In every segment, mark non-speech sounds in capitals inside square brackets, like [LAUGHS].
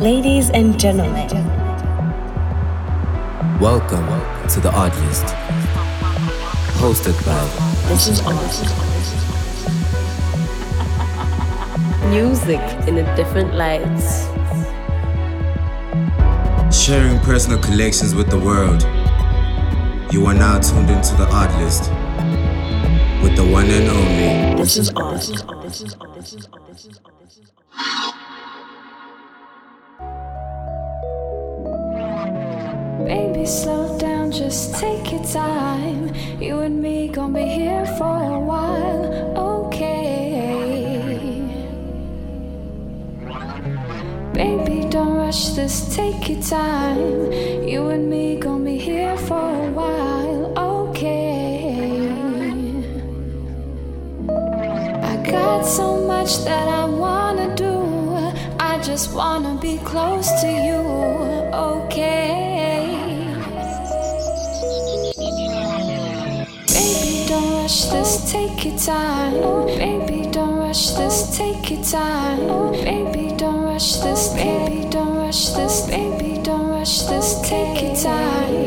Ladies and gentlemen, welcome to the Odd List, hosted by this is Odd. Music in a different light. Sharing personal collections with the world. You are now tuned into the Odd List with the one and only. This is Odd. Time. You and me gonna be here for a while, okay? Baby, don't rush this, take your time. You and me gonna be here for a while, okay? I got so much that I wanna do. I just wanna be close to you, okay? Take your time. Oh, baby, don't rush this, take your time. Oh, baby, don't rush this, baby, don't rush this, baby, don't rush this, take your time.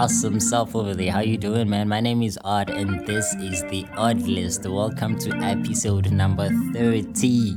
Awesome self over there. How you doing, man? My name is Odd, and this is the Odd List. Welcome to episode number 30.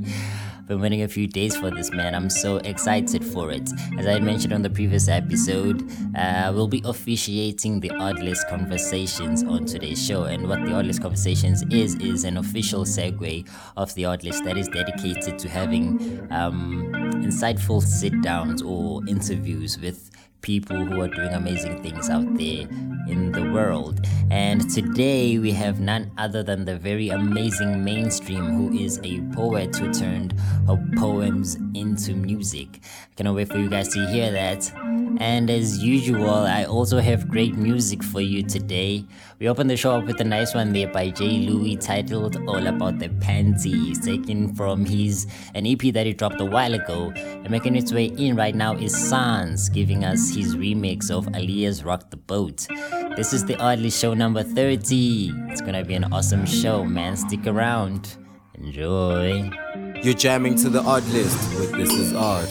Been waiting a few days for this, man. I'm so excited for it. As I mentioned on the previous episode, uh, we'll be officiating the Odd List Conversations on today's show. And what the Odd List Conversations is, is an official segue of the Odd List that is dedicated to having um, insightful sit downs or interviews with people who are doing amazing things out there in the world. And today we have none other than the very amazing mainstream, who is a poet who turned her poems into music. I cannot wait for you guys to hear that. And as usual, I also have great music for you today. We open the show up with a nice one there by J-Louis titled All About the Panties, taken from his an EP that he dropped a while ago. And making its way in right now is Sans, giving us his remix of Aaliyah's Rock the Boat. This is the Oddly Show number 30. It's gonna be an awesome show, man. Stick around. Enjoy. You're jamming to the odd list with This Is Odd.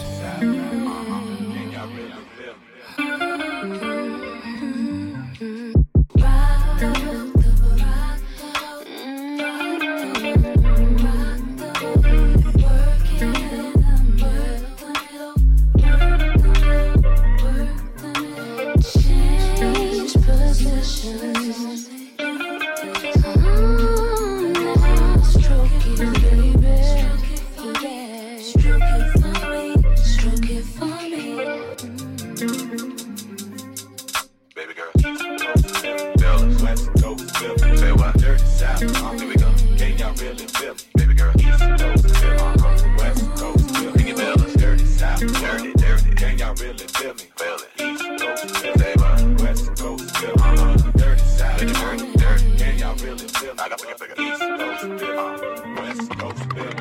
No. Coast.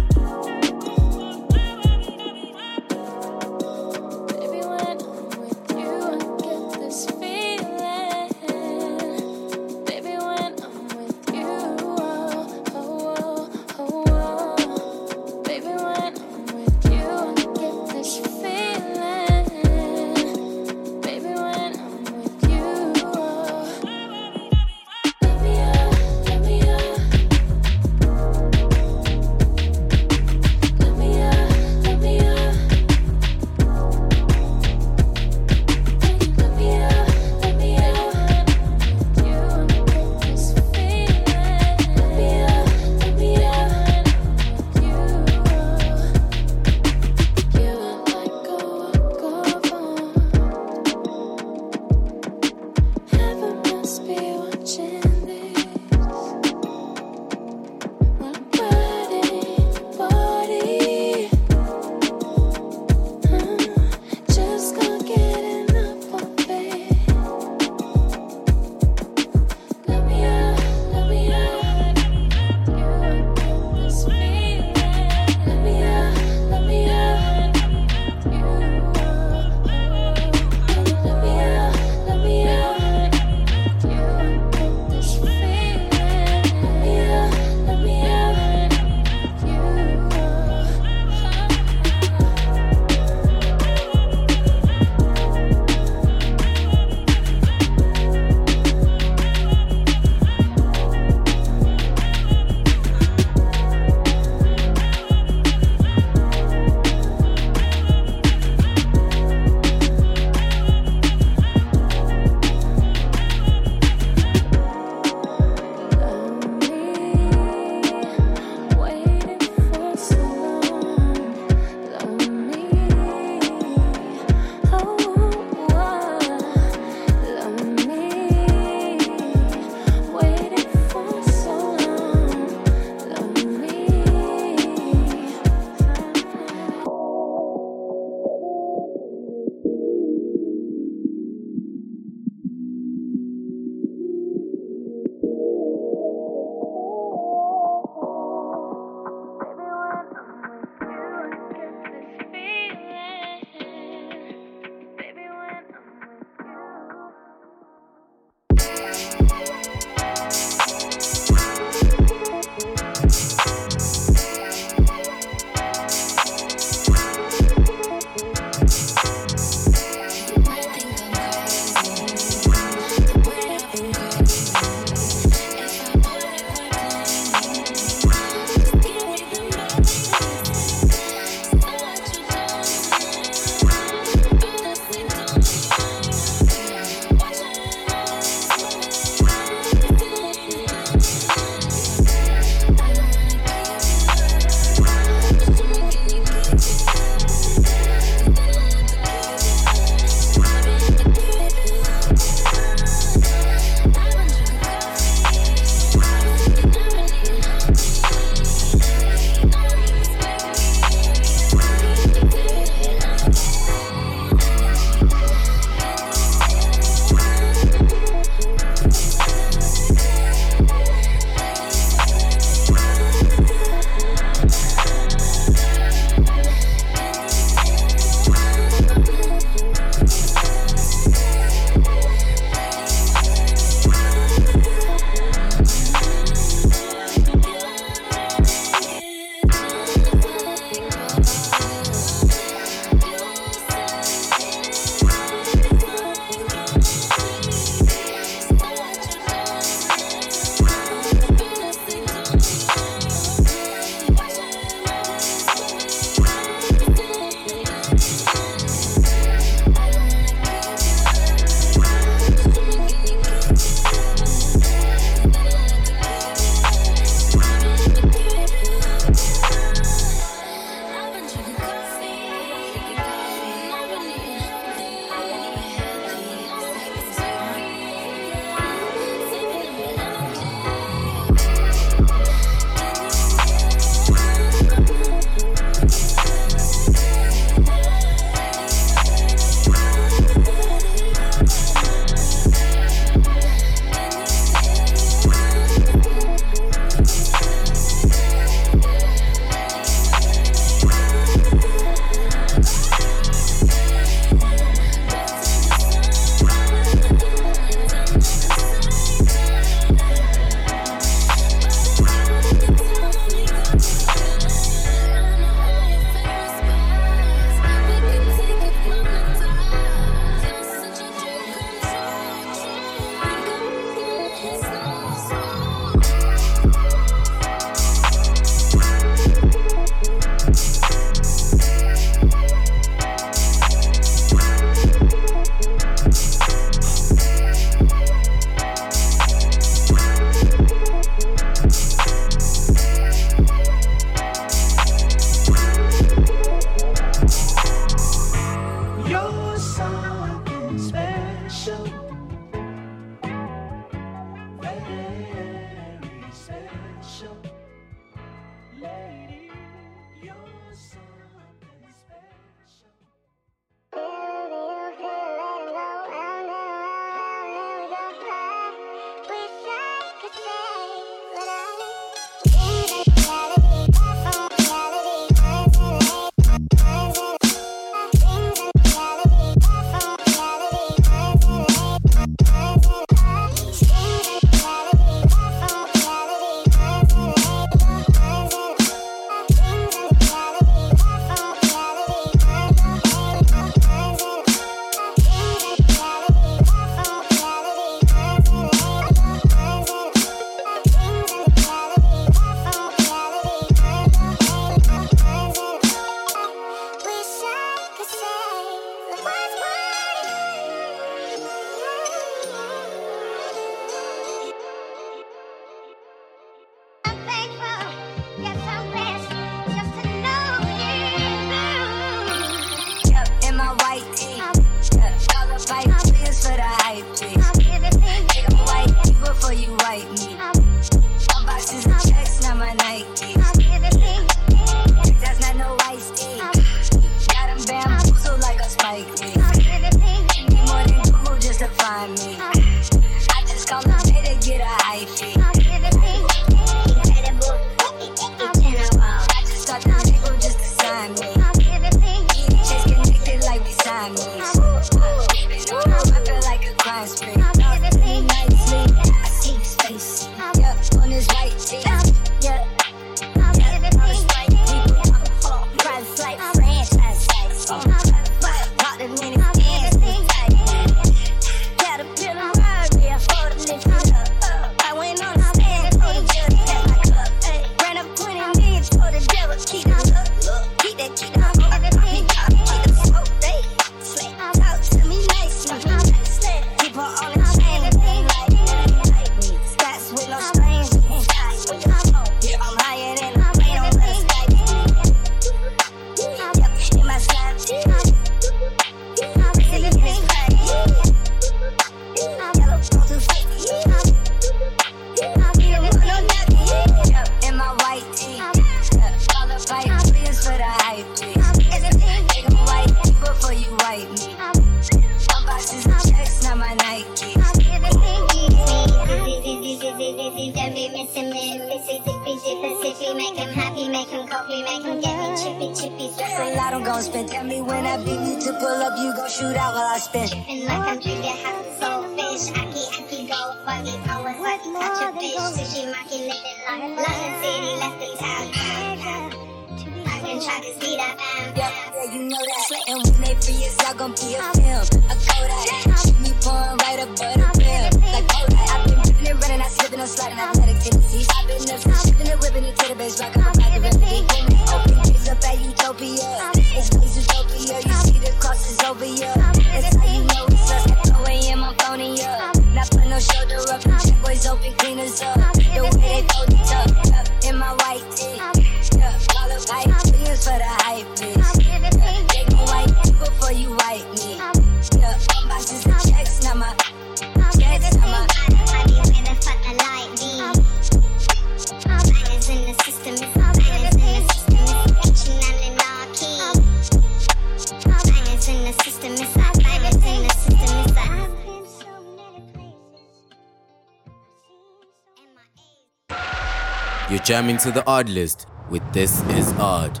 jam into the odd list with This Is Odd.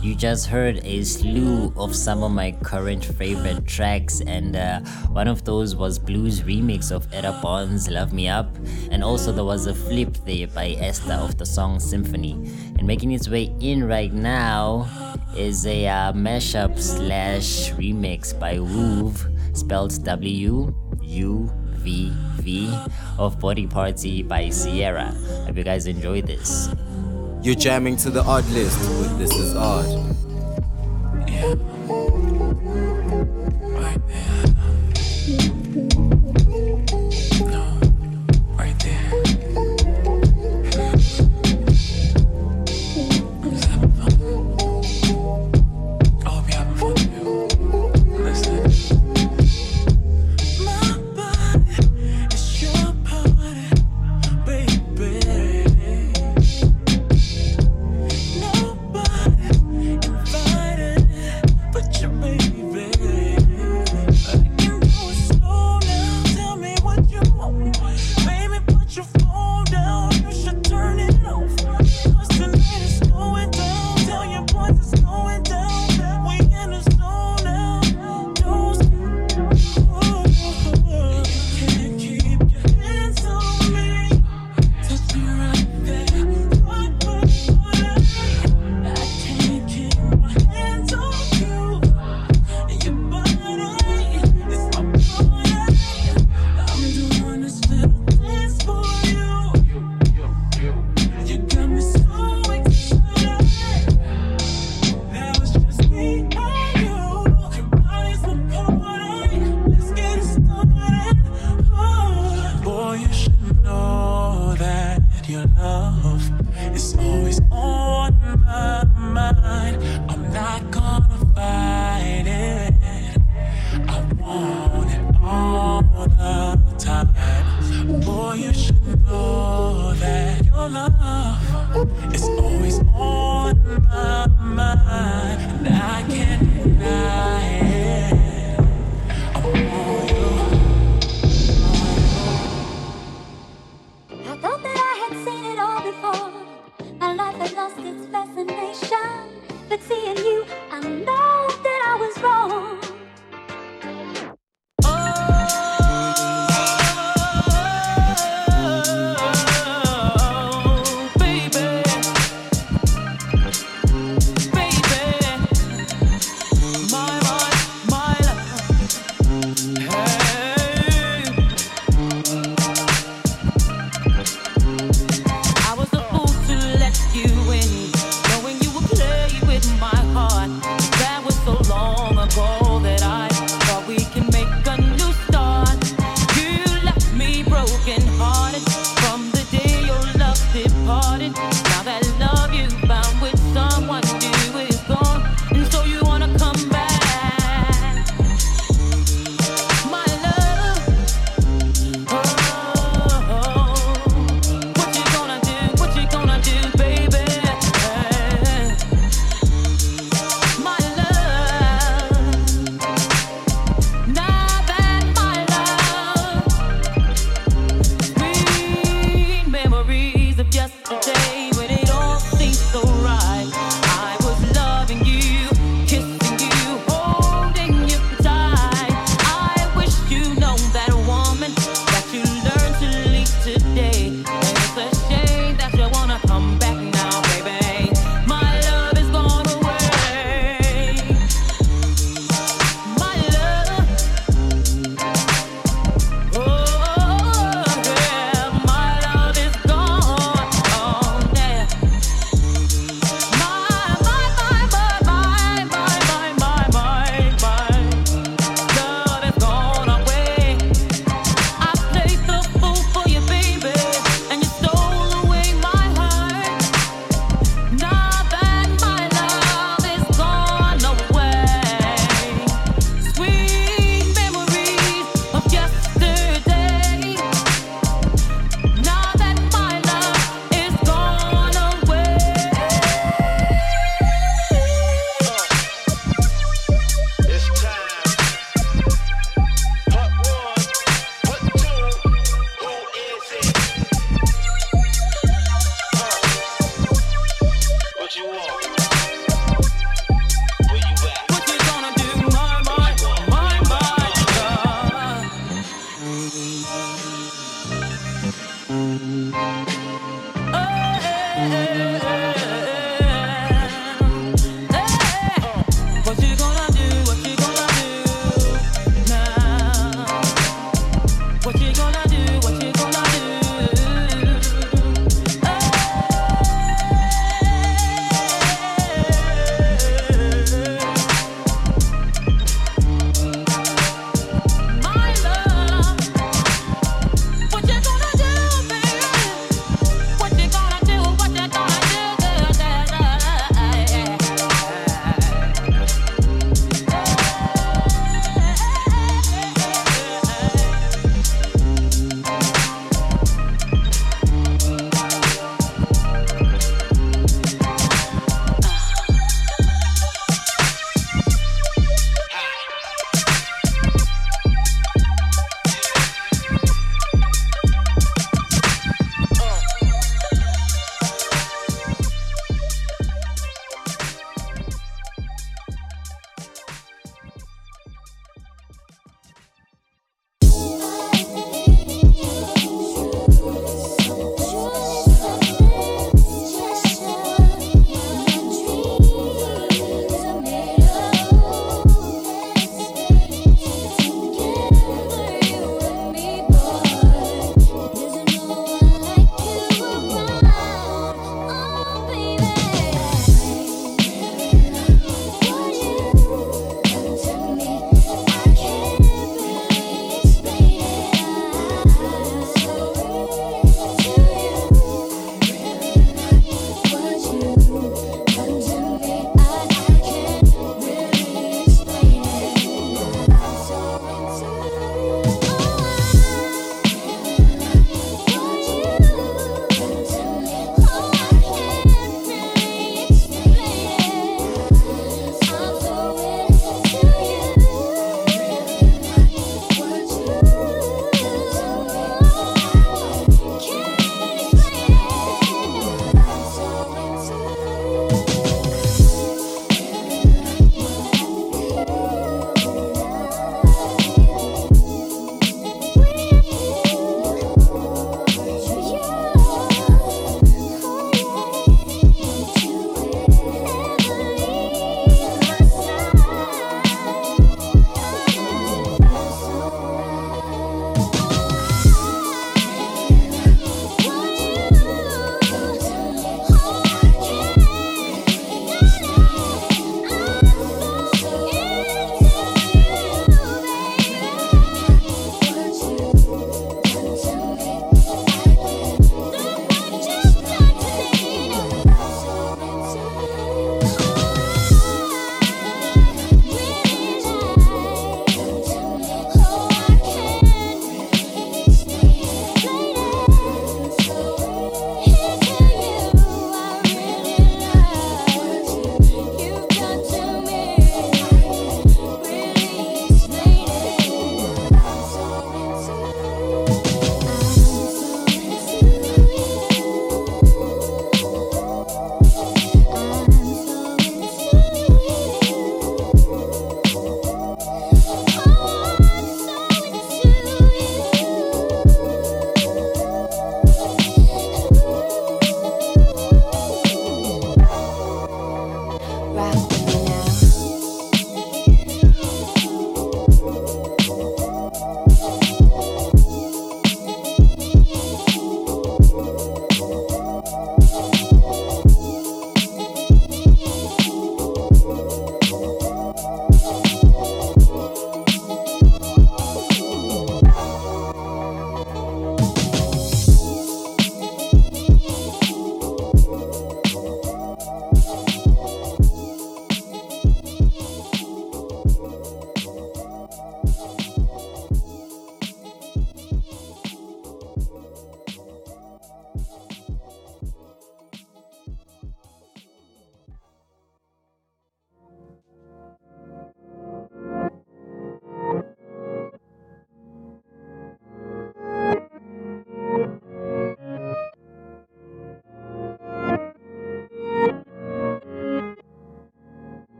You just heard a slew of some of my current favorite tracks, and uh, one of those was Blues remix of Era Bond's Love Me Up, and also there was a flip there by Esther of the song Symphony. And making its way in right now is a uh, mashup slash remix by Wu, spelled W U V, V of Body Party by Ciara. Hope you guys enjoy this. You're jamming to the odd list with This Is Odd. Yeah. I've lost it.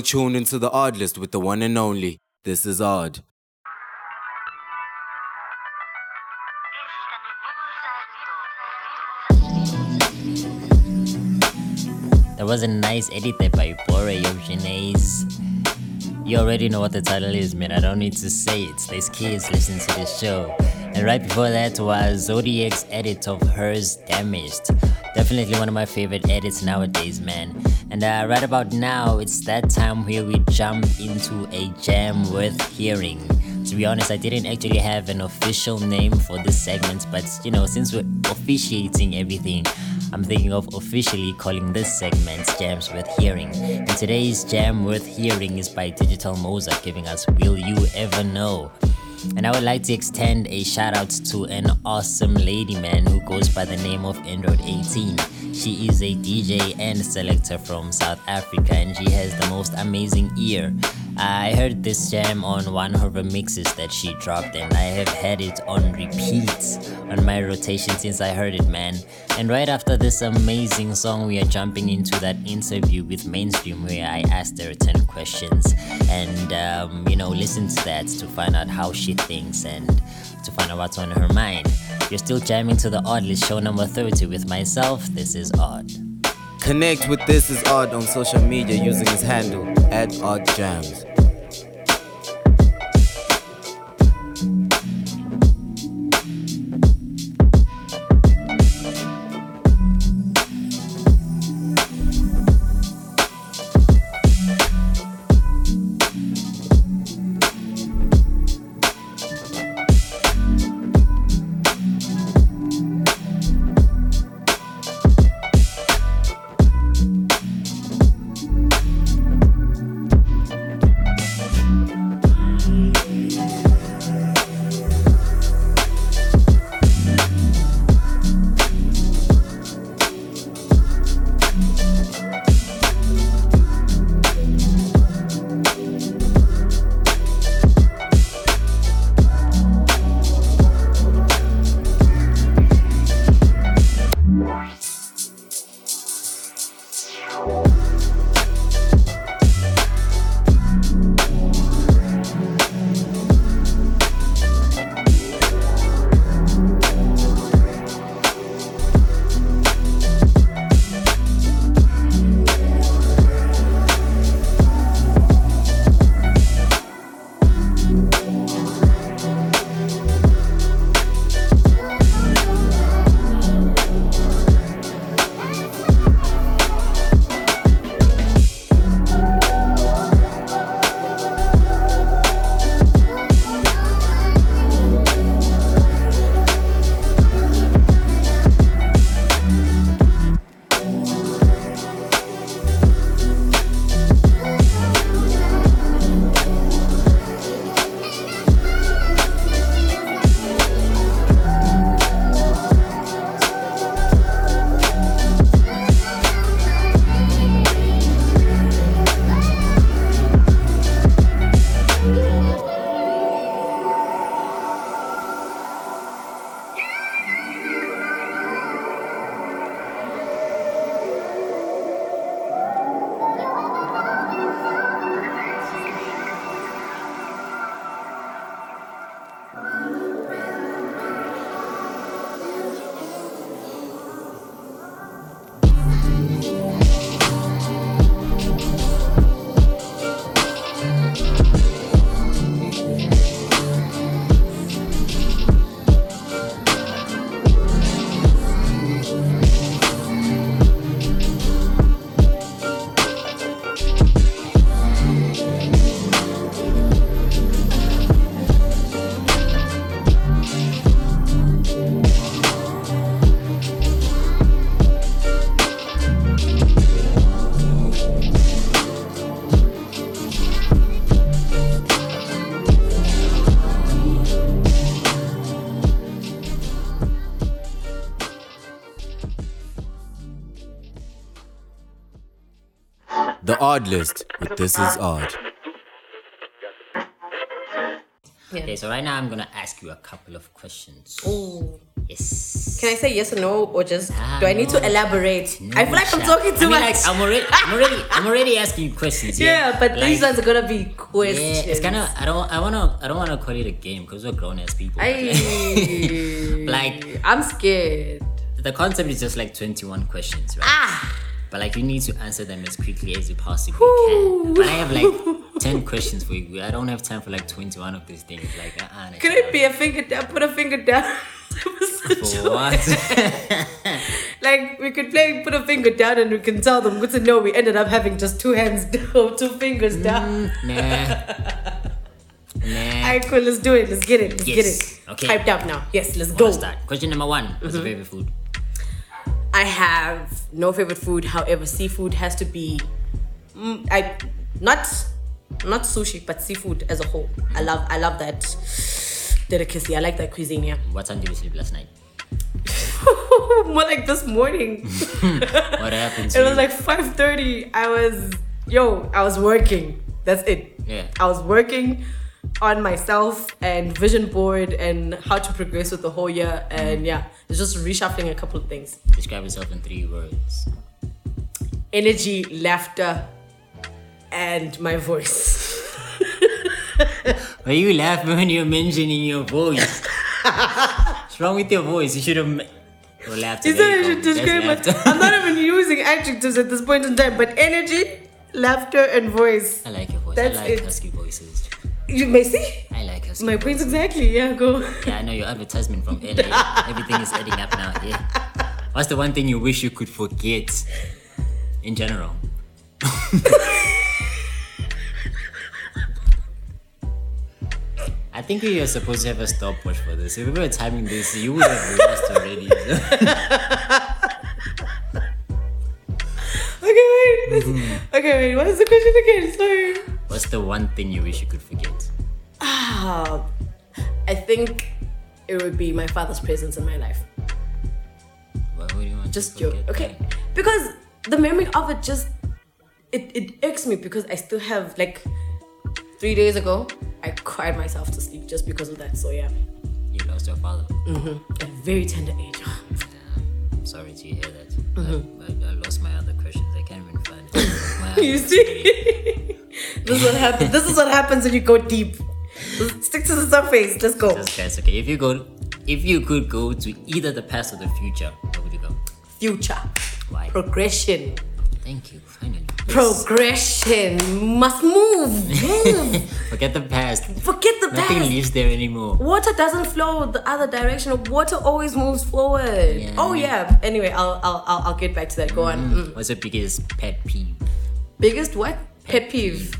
Still tuned into the Odd List with the one and only. This is Odd. That was a nice edit there by Bora Yogenes. You already know what the title is, man. I don't need to say it. There's kids listening to this show. And right before that was Zodivk's edit of H.E.R.'s Damaged. Definitely one of my favorite edits nowadays, man. And uh, right about now, it's that time where we jump into a jam worth hearing. To be honest, I didn't actually have an official name for this segment, but you know, since we're officiating everything, I'm thinking of officially calling this segment Jams Worth Hearing. And today's Jam Worth Hearing is by Digital Mozart giving us Will You Ever Know? And I would like to extend a shout out to an awesome lady man who goes by the name of Android 18. She is a DJ and selector from South Africa and she has the most amazing ear. I heard this jam on one of her mixes that she dropped, and I have had it on repeat on my rotation since I heard it, man. And right after this amazing song, we are jumping into that interview with Mainstream where I asked her 10 questions and, um, you know, listen to that to find out how she thinks and to find out what's on her mind. You're still jamming to the Odd List show number 30 with myself. This is Odd. Connect with This is Odd on social media using his handle at Odd Jams. The Odd List but This is Odd. Okay, so right now I'm gonna ask you a couple of questions. Oh, Yes. Can I say yes or no, or just Ah, do I need to no. elaborate? I feel like I'm child. talking I too mean, much. Like, I'm already, I'm already, I'm already asking you questions. Yeah, yeah, but these ones are gonna be questions. Yeah, it's kind of. I don't. I wanna. I don't wanna call it a game because we're grown ass people. I, [LAUGHS] Like- I'm scared. the concept is just like 21 questions, right? Ah, But like you need to answer them as quickly as you possibly can. But I have like [LAUGHS] 10 questions for you. I don't have time for like 21 of these things. Like, uh-uh, could it be a finger down? Put a finger down. For [LAUGHS] what? [LAUGHS] like we could play put a finger down and we can tell them good to know we ended up having just two hands down, two fingers down. nah. Nah. Alright, cool, let's do it. Let's get it. Let's Yes. get it. Okay. Hyped up now. Yes, let's Go. go. Start. Question number one. What's Mm-hmm. your favorite food? I have no favorite food. However, seafood has to be. Mm, I not not sushi, but seafood as a whole. I love I love that delicacy. I like that cuisine. Yeah. What time did you sleep last night? [LAUGHS] More like this morning. [LAUGHS] What happened to It was you? like 5:30. I was yo, I was working. That's it. Yeah. I was working on myself and vision board and how to progress with the whole year and yeah, it's just reshuffling a couple of things. Describe yourself in three words. Energy, laughter, and my voice. [LAUGHS] Why you laughing when you're mentioning your voice? What's wrong with your voice? You should have. Me- laughter. You there said I should describe my. I'm not even using adjectives at this point in time, but energy, laughter, and voice. I like your voice. That's I like it. husky voices. You may see I like husky my points exactly. Yeah, go. Yeah, I know your advertisement from [LAUGHS] LA. Everything is adding up now. Yeah. What's the one thing you wish you could forget in general? I think we are supposed to have a stopwatch for this. If we were timing this, you would have lost already. [LAUGHS] Okay, wait. this- Okay, wait. What is the question again? Sorry. What's the one thing you wish you could forget? Ah, I think it would be my father's presence in my life. Why would you want Just joke. Okay, that? because the memory of it just it it irks me because I still have like three days ago I cried myself to sleep just because of that. So yeah, You lost your father. at a very tender age. I'm sorry to hear that. Mm-hmm. I, I, I lost my other questions. I can't even find [LAUGHS] it. You see, [LAUGHS] this is what happens. This is what happens when you go deep. [LAUGHS] Stick to the surface. Let's go. Just guys, okay. If you go, if you could go to either the past or the future, where would you go? Future, Why? progression, Thank you. Finally. Yes. progression. Must move. Move. [LAUGHS] Forget the past. Forget the past. Nothing past. lives there anymore. Water doesn't flow the other direction. Water always moves forward. Yeah. Oh yeah. Anyway, I'll I'll I'll, I'll get back to that. Go on. Mm. What's your biggest pet peeve? Biggest what? Pet peeve.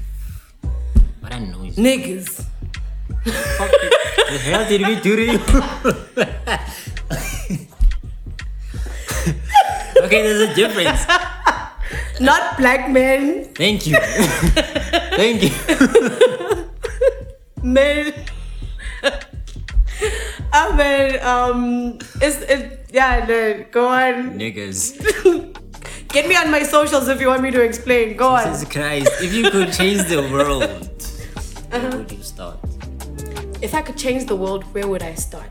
What I know is Niggas. Fuck it. the hell did we do to you? okay, there's a difference. Not black men. Thank you. Thank you. Men. I mean, um, it's it. Yeah, no, go on. Niggas. Get me on my socials if you want me to explain. Go on. Jesus Christ. If you could change the world, Uh-huh. where would you start? If I could change the world, where would I start?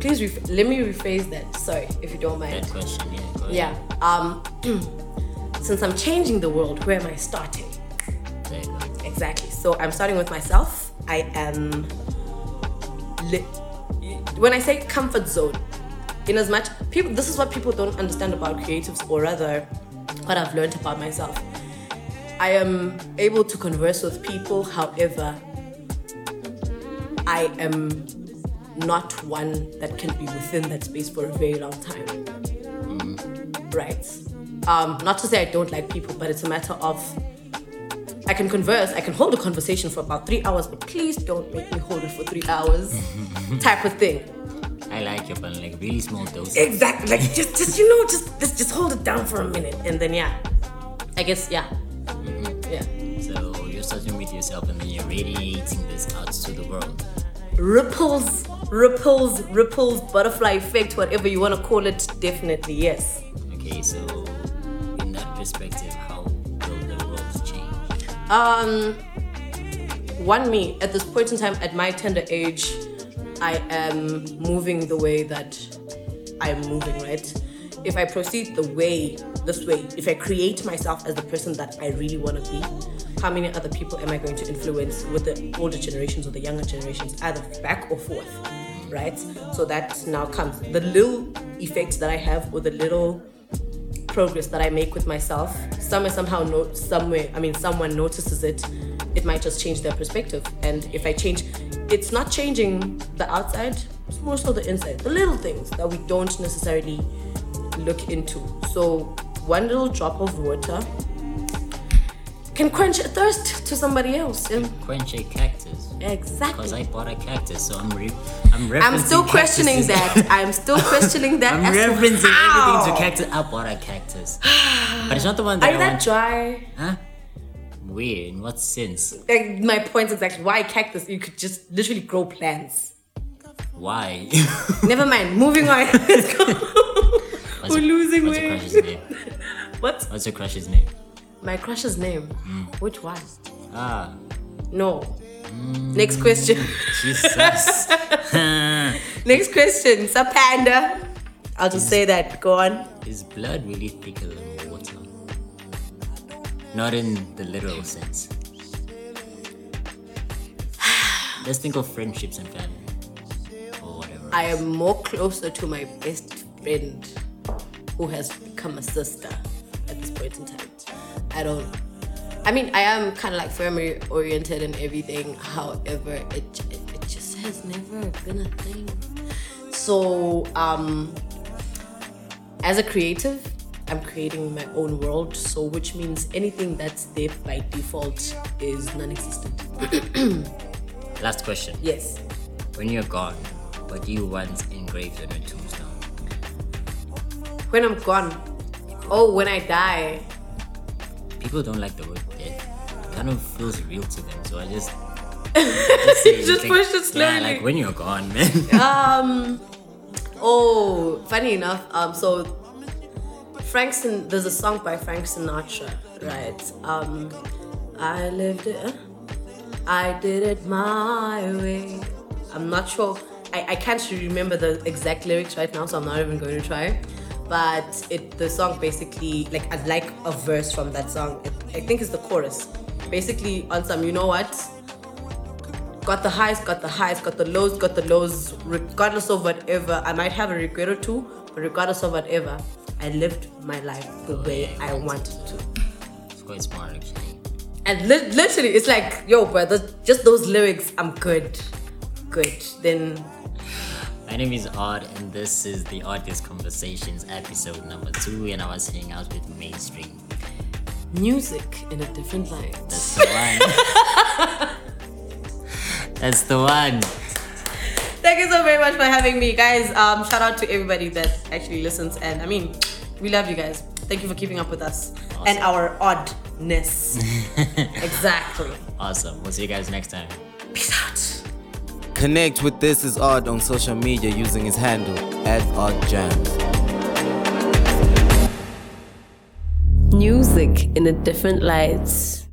Please ref- let me rephrase that. Sorry, if you don't mind. That question, yeah. Yeah. Um, [CLEARS THROAT] since I'm changing the world, where am I starting? Exactly. So I'm starting with myself. I am. Li- when I say comfort zone, in as much people, this is what people don't understand about creatives, or rather, what I've learned about myself. I am able to converse with people. However, I am not one that can be within that space for a very long time. Right. Um, not to say I don't like people, but it's a matter of I can converse, I can hold a conversation for about three hours, but please don't make me hold it for three hours, [LAUGHS] type of thing. I like it, but like really small doses. Exactly, like just, just you know, just let's just hold it down for a minute, and then yeah, I guess yeah, yeah. So you're starting with yourself and then you're radiating this out to the world. Ripples, ripples, ripples, butterfly effect, whatever you want to call it, definitely yes. Okay, so in that perspective, how will the world change? Um, one me at this point in time, at my tender age, I am moving the way that I'm moving, right? If I proceed the way, this way, if I create myself as the person that I really want to be, how many other people am I going to influence with the older generations or the younger generations, either back or forth, right? So that now comes the little effects that I have or the little progress that I make with myself, somewhere somehow no, somewhere I mean someone notices it, it might just change their perspective. And if I change, it's not changing the outside, it's more so the inside, the little things that we don't necessarily look into. So one little drop of water can quench a thirst to somebody else. And Quench a cactus. Exactly. Because. I bought a cactus, so I'm re- I'm referencing I'm still questioning that. I'm still questioning [LAUGHS] that. I'm to referencing how. everything to cactus. I bought a cactus, but it's not the one that Are I you that dry? Huh? Weird. In what sense? Like, my point is exactly. Why cactus? You could just literally grow plants. Why? Never mind. Moving on. [LAUGHS] Let's go. What's your- losing What's your weight. crush's name? [LAUGHS] What? What's your crush's name? My crush's name. Mm. Which one? Ah, No. Next question. [LAUGHS] Jesus. [LAUGHS] Next question. It's a panda. I'll just say that. Go on. Is blood really thicker than water? Not in the literal sense. [SIGHS] Let's think of friendships and family. Or whatever. I am more closer to my best friend who has become a sister at this point in time. I don't. I mean, I am kind of like family oriented and everything. However, it, it it just has never been a thing. So, um, as a creative, I'm creating my own world. So, which means anything that's there by default is non-existent. Last question. Yes. When you're gone, what do you want engraved on your tombstone? When I'm gone. Oh, when I die. People don't like the word dead. Kind of feels real to them, so I just. [LAUGHS] just, say, Just like, push it slowly. Yeah, like when you're gone, man. [LAUGHS] um oh funny enough um so frank Sin- there's a song by frank sinatra right um i lived it i did it my way i'm not sure I, I can't remember the exact lyrics right now so i'm not even going to try but it the song basically like I'd like a verse from that song it, i think it's the chorus basically on some you know what got the highs, got the highs, got the lows, got the lows, regardless of whatever. I might have a regret or two, but regardless of whatever, I lived my life the way I wanted to. it's quite smart, actually. And li- literally, it's like, yo, brother, just those lyrics, I'm good. Good. Then, My name is Odd, and this is the Oddest Conversations episode number two, and I was hanging out with Mainstream. music in a different light. That's the one. [LAUGHS] That's the one. Thank you so very much for having me, guys. Um, shout out to everybody that actually listens, and I mean, we love you guys. Thank you for keeping up with us and our oddness. [LAUGHS] exactly. Awesome. We'll see you guys next time. Peace out. Connect with This Is Odd on social media using his handle at OddJams. Music in a different light.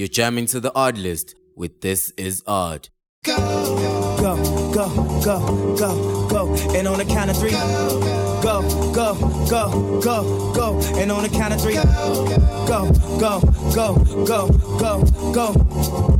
You're jamming to the odd list with This Is Odd. Go, go, go, go, go. Go. And on the count of three. Go, go, go, go, go. And on the count of three. Go, go, go, go, go, go.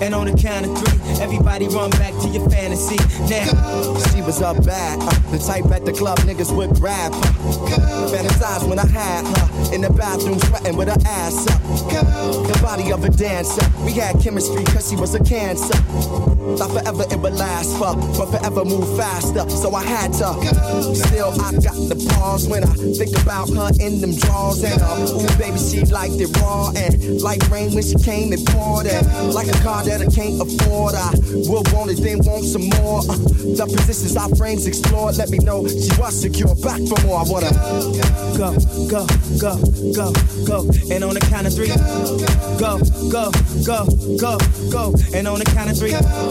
And on the count of three, everybody run back to your fantasy. Now, She was up bad, uh, the type at the club niggas would grab. Uh, fantasize when I had her in the bathroom sweating with her ass up. The body of a dancer, we had chemistry cause she was a cancer. Thought forever it would last for, but forever move faster, so I had to. Still, I got the pause when I think about her in them drawers. And uh, ooh, baby, she liked it raw and like rain when she came and poured it. Like a car that I can't afford, I will want it, then want some more. Uh, the positions our frames explored, let me know she was secure. Back for more, I wanna go, go, go, go, go. And on the count of three, go, go, go, go, go. And on the count of three, go,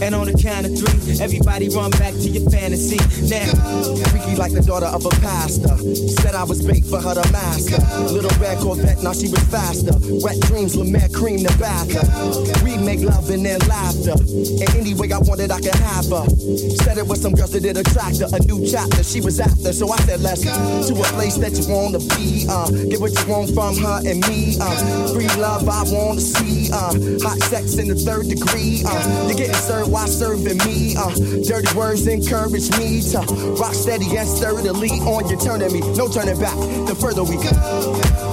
And on the count of three, everybody run back to your fantasy. Now, freaky like the daughter of a pastor. Said I was bait for her to master. Little red Corvette, now she was faster. Wet dreams, Lemaire cream the and then laughter. And any way I wanted, I could have her. Said it was some girls that did attract her. A new chapter she was after, so I said let's go to a place that you wanna be. Uh, get what you want from her and me. Uh, free love I wanna see. Uh, hot sex in the third degree. Uh, you're getting served while serving me. Uh, dirty words encourage me to rock steady and sturdily on your turning me. No turning back. The further we go,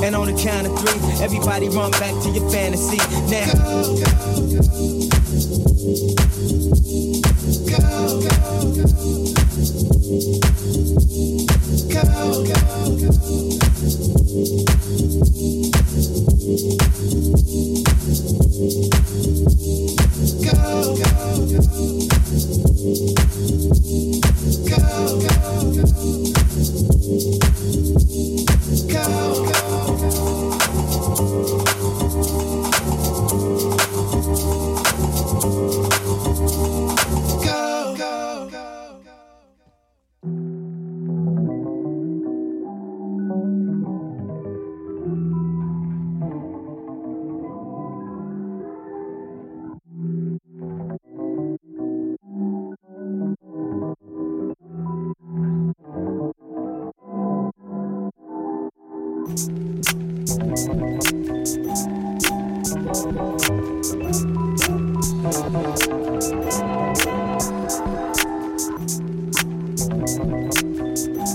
And on the count of three, everybody run back to your fantasy. Now. Go, go, go. No,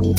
No,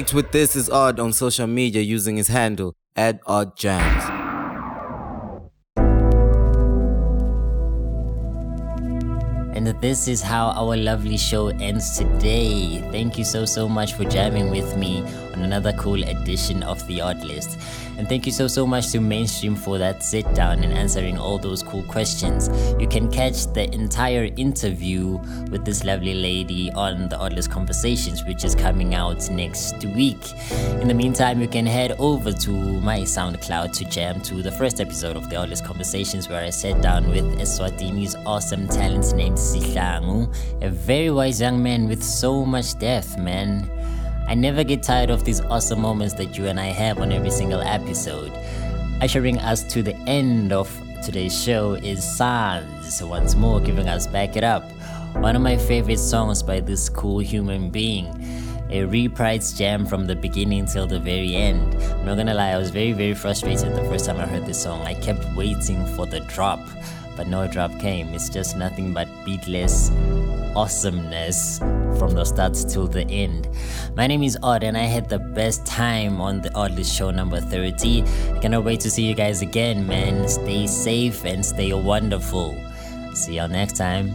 Connect with This Is Odd on social media using his handle at Odd Jams. And this is how our lovely show ends today. Thank you so, so much for jamming with me another cool edition of The Odd List. And thank you so, so much to Mainstream for that sit down and answering all those cool questions. You can catch the entire interview with this lovely lady on The Odd List Conversations, which is coming out next week. In the meantime, you can head over to my SoundCloud to jam to the first episode of The Odd List Conversations, where I sat down with Eswatini's awesome talent named Sihlangu, a very wise young man with so much depth, man. I never get tired of these awesome moments that you and I have on every single episode. Ushering us to the end of today's show is Sans, once more giving us Back It Up, one of my favorite songs by this cool human being. A reprised jam from the beginning till the very end. I'm not gonna lie, I was very, very frustrated the first time I heard this song. I kept waiting for the drop, but no drop came. It's just nothing but beatless awesomeness from the start till the end. My name is Odd, and I had the best time on the Oddlist show number 30. I cannot wait to see you guys again, man. Stay safe and stay wonderful. See y'all next time.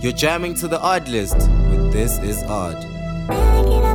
You're jamming to the Odd List with This Is Odd.